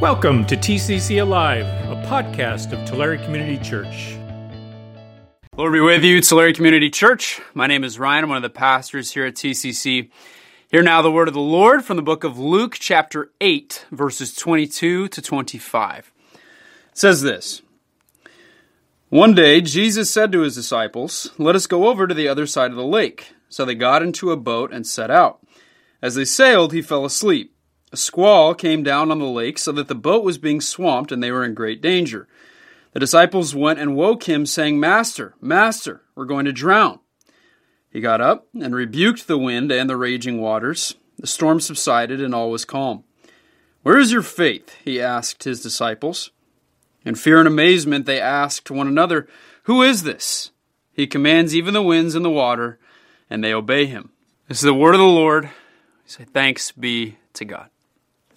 Welcome to TCC Alive, a podcast of Tulare Community Church. Lord be with you, Tulare Community Church. My name is Ryan. I'm one of the pastors here at TCC. Hear now the word of the Lord from the book of Luke, chapter 8, verses 22 to 25. It says this One day, Jesus said to his disciples, Let us go over to the other side of the lake. So they got into a boat and set out. As they sailed, he fell asleep. A squall came down on the lake so that the boat was being swamped and they were in great danger. The disciples went and woke him, saying, Master, Master, we're going to drown. He got up and rebuked the wind and the raging waters. The storm subsided and all was calm. Where is your faith? he asked his disciples. In fear and amazement, they asked one another, Who is this? He commands even the winds and the water, and they obey him. This is the word of the Lord. We say, Thanks be to God.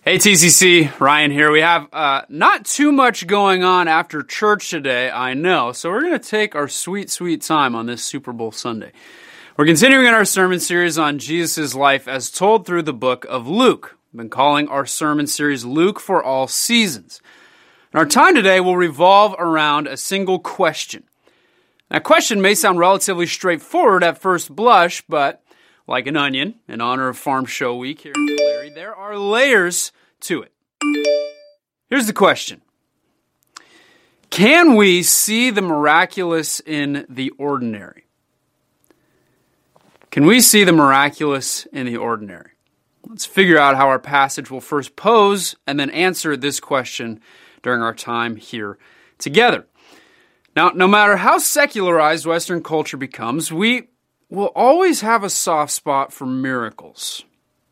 Hey TCC, Ryan here. We have uh, not too much going on after church today, I know. So we're going to take our sweet, sweet time on this Super Bowl Sunday. We're continuing in our sermon series on Jesus' life as told through the book of Luke. We've been calling our sermon series Luke for All Seasons. And our time today will revolve around a single question. That question may sound relatively straightforward at first blush, but like an onion, in honor of Farm Show Week here in Tulare, there are layers to it. Here's the question Can we see the miraculous in the ordinary? Can we see the miraculous in the ordinary? Let's figure out how our passage will first pose and then answer this question during our time here together. Now, no matter how secularized Western culture becomes, we will always have a soft spot for miracles.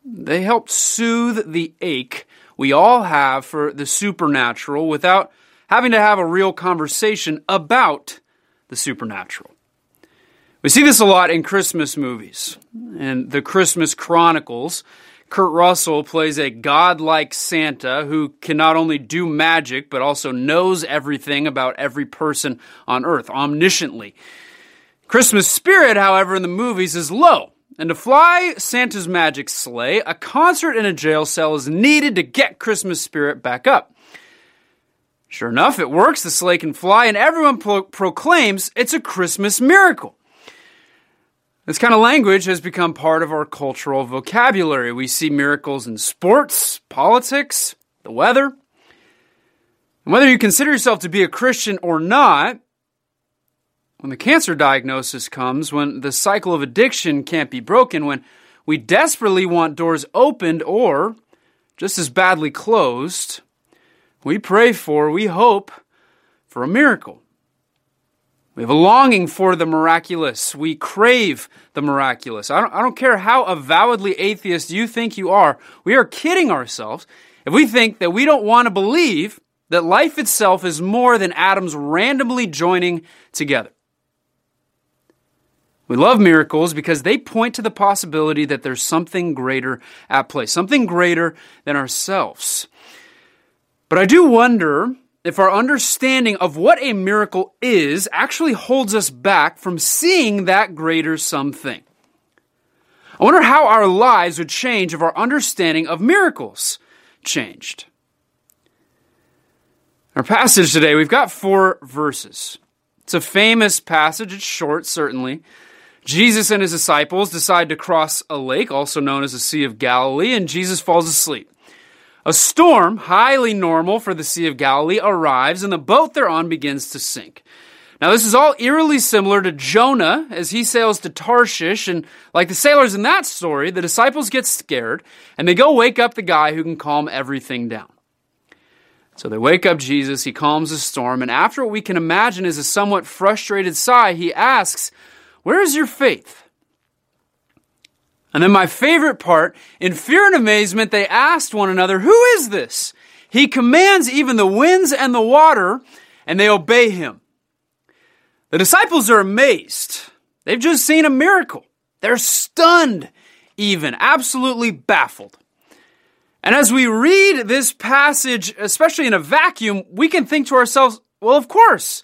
They help soothe the ache we all have for the supernatural without having to have a real conversation about the supernatural. We see this a lot in Christmas movies. In the Christmas Chronicles, Kurt Russell plays a godlike Santa who can not only do magic, but also knows everything about every person on earth omnisciently. Christmas spirit, however, in the movies is low. And to fly Santa's magic sleigh, a concert in a jail cell is needed to get Christmas spirit back up. Sure enough, it works, the sleigh can fly, and everyone pro- proclaims it's a Christmas miracle. This kind of language has become part of our cultural vocabulary. We see miracles in sports, politics, the weather. And whether you consider yourself to be a Christian or not, when the cancer diagnosis comes, when the cycle of addiction can't be broken, when we desperately want doors opened or, just as badly, closed, we pray for, we hope for a miracle. We have a longing for the miraculous. We crave the miraculous. I don't, I don't care how avowedly atheist you think you are. We are kidding ourselves if we think that we don't want to believe that life itself is more than atoms randomly joining together. We love miracles because they point to the possibility that there's something greater at play, something greater than ourselves. But I do wonder if our understanding of what a miracle is actually holds us back from seeing that greater something. I wonder how our lives would change if our understanding of miracles changed. Our passage today, we've got four verses. It's a famous passage, it's short, certainly. Jesus and his disciples decide to cross a lake, also known as the Sea of Galilee, and Jesus falls asleep. A storm, highly normal for the Sea of Galilee, arrives and the boat they're on begins to sink. Now, this is all eerily similar to Jonah as he sails to Tarshish. And like the sailors in that story, the disciples get scared and they go wake up the guy who can calm everything down. So they wake up Jesus, he calms the storm, and after what we can imagine is a somewhat frustrated sigh, he asks, Where is your faith? And then my favorite part, in fear and amazement, they asked one another, Who is this? He commands even the winds and the water, and they obey him. The disciples are amazed. They've just seen a miracle. They're stunned, even, absolutely baffled. And as we read this passage, especially in a vacuum, we can think to ourselves, well, of course,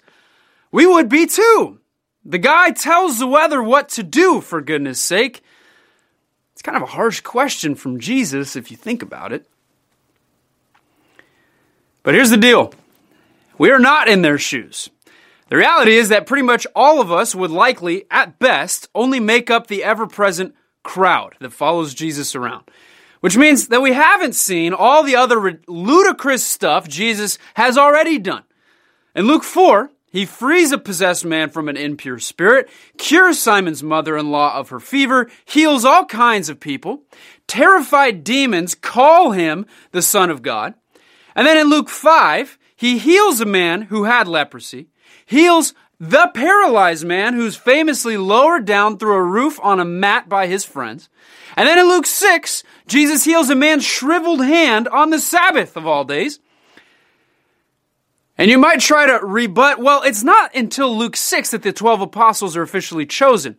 we would be too. The guy tells the weather what to do, for goodness sake. It's kind of a harsh question from Jesus if you think about it. But here's the deal we are not in their shoes. The reality is that pretty much all of us would likely, at best, only make up the ever present crowd that follows Jesus around. Which means that we haven't seen all the other ludicrous stuff Jesus has already done. In Luke 4, he frees a possessed man from an impure spirit, cures Simon's mother in law of her fever, heals all kinds of people. Terrified demons call him the Son of God. And then in Luke 5, he heals a man who had leprosy, heals the paralyzed man who's famously lowered down through a roof on a mat by his friends. And then in Luke 6, Jesus heals a man's shriveled hand on the Sabbath of all days. And you might try to rebut, well, it's not until Luke 6 that the 12 apostles are officially chosen,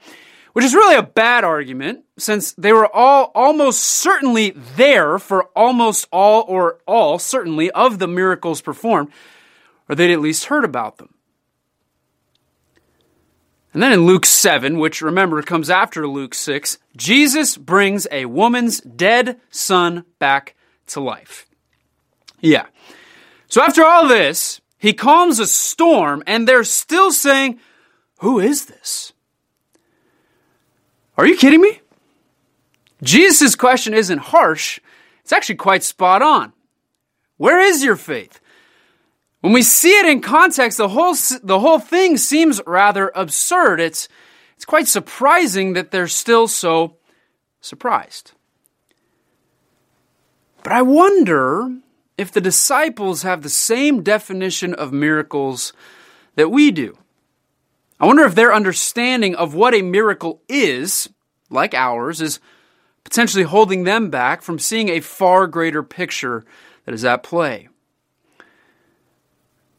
which is really a bad argument since they were all almost certainly there for almost all or all certainly of the miracles performed, or they'd at least heard about them. And then in Luke 7, which remember comes after Luke 6, Jesus brings a woman's dead son back to life. Yeah. So after all this, he calms a storm and they're still saying, Who is this? Are you kidding me? Jesus' question isn't harsh, it's actually quite spot on. Where is your faith? When we see it in context, the whole, the whole thing seems rather absurd. It's, it's quite surprising that they're still so surprised. But I wonder if the disciples have the same definition of miracles that we do. I wonder if their understanding of what a miracle is, like ours, is potentially holding them back from seeing a far greater picture that is at play.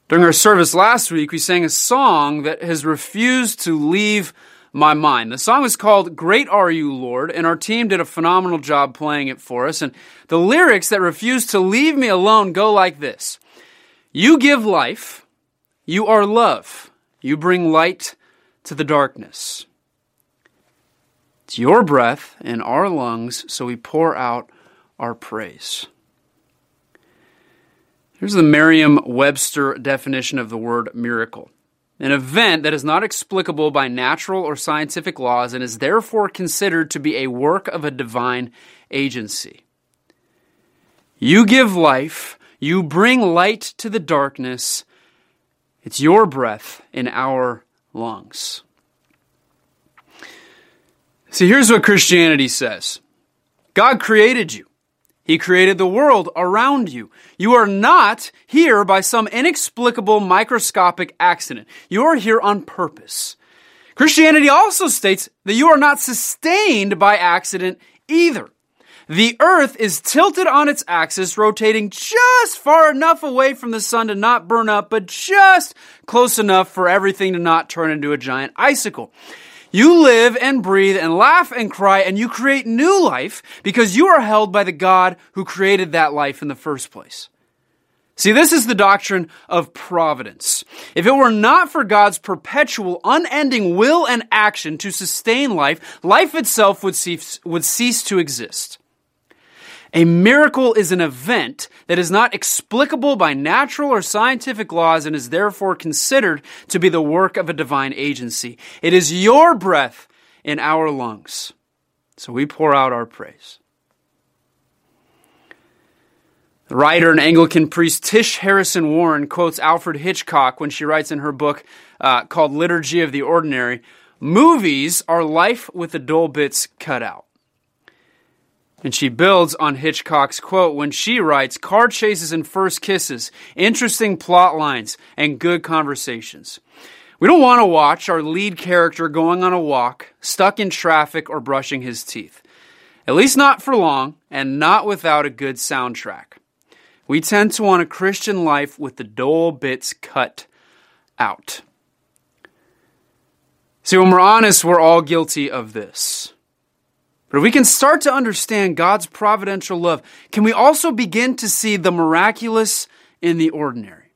During our service last week, we sang a song that has refused to leave my mind. The song is called Great Are You, Lord, and our team did a phenomenal job playing it for us. And the lyrics that refuse to leave me alone go like this You give life, you are love, you bring light to the darkness. It's your breath in our lungs, so we pour out our praise. Here's the Merriam Webster definition of the word miracle an event that is not explicable by natural or scientific laws and is therefore considered to be a work of a divine agency. You give life, you bring light to the darkness. It's your breath in our lungs. See, here's what Christianity says God created you. He created the world around you. You are not here by some inexplicable microscopic accident. You are here on purpose. Christianity also states that you are not sustained by accident either. The earth is tilted on its axis, rotating just far enough away from the sun to not burn up, but just close enough for everything to not turn into a giant icicle. You live and breathe and laugh and cry and you create new life because you are held by the God who created that life in the first place. See, this is the doctrine of providence. If it were not for God's perpetual, unending will and action to sustain life, life itself would cease, would cease to exist. A miracle is an event that is not explicable by natural or scientific laws and is therefore considered to be the work of a divine agency. It is your breath in our lungs. So we pour out our praise. The writer and Anglican priest Tish Harrison Warren quotes Alfred Hitchcock when she writes in her book uh, called Liturgy of the Ordinary Movies are life with the dull bits cut out. And she builds on Hitchcock's quote when she writes car chases and first kisses, interesting plot lines, and good conversations. We don't want to watch our lead character going on a walk, stuck in traffic, or brushing his teeth. At least not for long, and not without a good soundtrack. We tend to want a Christian life with the dull bits cut out. See, when we're honest, we're all guilty of this. But if we can start to understand God's providential love, can we also begin to see the miraculous in the ordinary?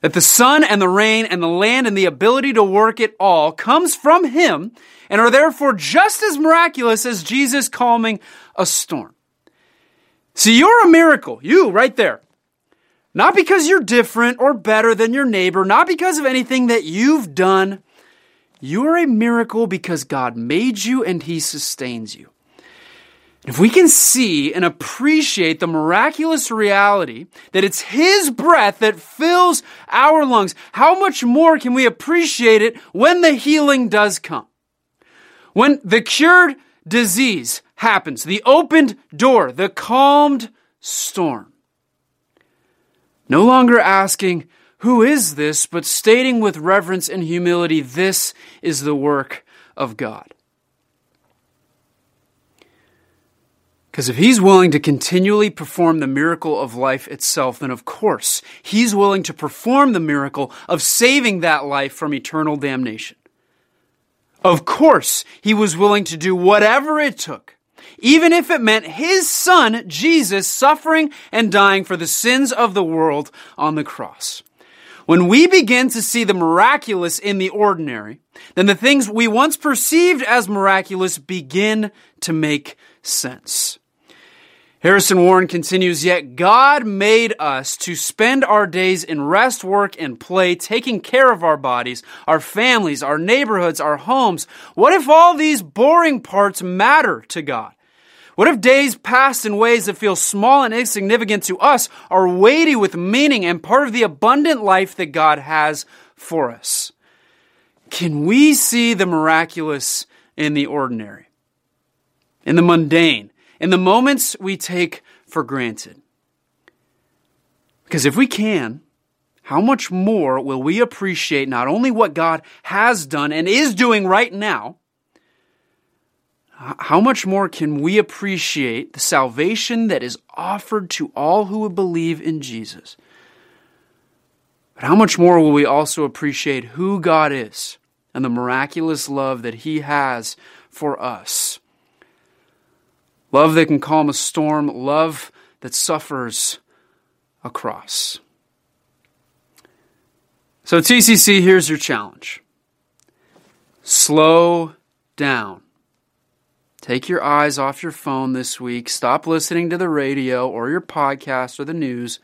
That the sun and the rain and the land and the ability to work it all comes from Him and are therefore just as miraculous as Jesus calming a storm. See, you're a miracle. You, right there. Not because you're different or better than your neighbor, not because of anything that you've done. You are a miracle because God made you and He sustains you. If we can see and appreciate the miraculous reality that it's His breath that fills our lungs, how much more can we appreciate it when the healing does come? When the cured disease happens, the opened door, the calmed storm. No longer asking, Who is this? but stating with reverence and humility, This is the work of God. Because if he's willing to continually perform the miracle of life itself, then of course he's willing to perform the miracle of saving that life from eternal damnation. Of course he was willing to do whatever it took, even if it meant his son, Jesus, suffering and dying for the sins of the world on the cross. When we begin to see the miraculous in the ordinary, then the things we once perceived as miraculous begin to make sense. Harrison Warren continues, Yet God made us to spend our days in rest, work, and play, taking care of our bodies, our families, our neighborhoods, our homes. What if all these boring parts matter to God? What if days passed in ways that feel small and insignificant to us are weighty with meaning and part of the abundant life that God has for us? Can we see the miraculous in the ordinary, in the mundane? in the moments we take for granted. Because if we can, how much more will we appreciate not only what God has done and is doing right now, how much more can we appreciate the salvation that is offered to all who would believe in Jesus? But how much more will we also appreciate who God is and the miraculous love that He has for us? Love that can calm a storm, love that suffers a cross. So, TCC, here's your challenge slow down. Take your eyes off your phone this week. Stop listening to the radio or your podcast or the news.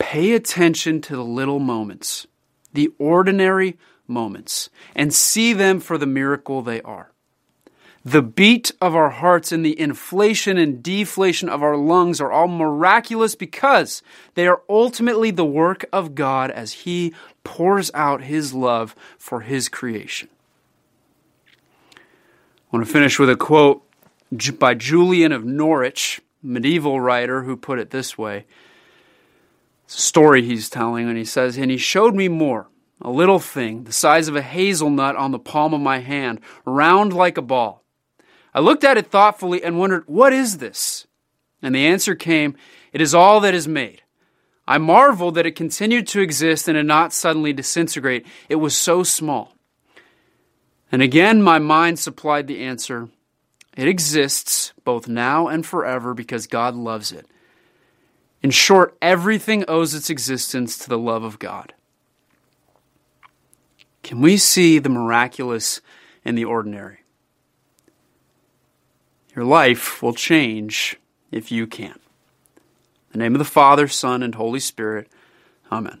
Pay attention to the little moments, the ordinary moments, and see them for the miracle they are. The beat of our hearts and the inflation and deflation of our lungs are all miraculous because they are ultimately the work of God as He pours out His love for His creation. I want to finish with a quote by Julian of Norwich, medieval writer, who put it this way. It's a story he's telling, and he says, And he showed me more, a little thing, the size of a hazelnut on the palm of my hand, round like a ball. I looked at it thoughtfully and wondered, What is this? And the answer came, It is all that is made. I marveled that it continued to exist and did not suddenly disintegrate. It was so small. And again, my mind supplied the answer it exists both now and forever because God loves it. In short, everything owes its existence to the love of God. Can we see the miraculous in the ordinary? Your life will change if you can. In the name of the Father, Son, and Holy Spirit. Amen.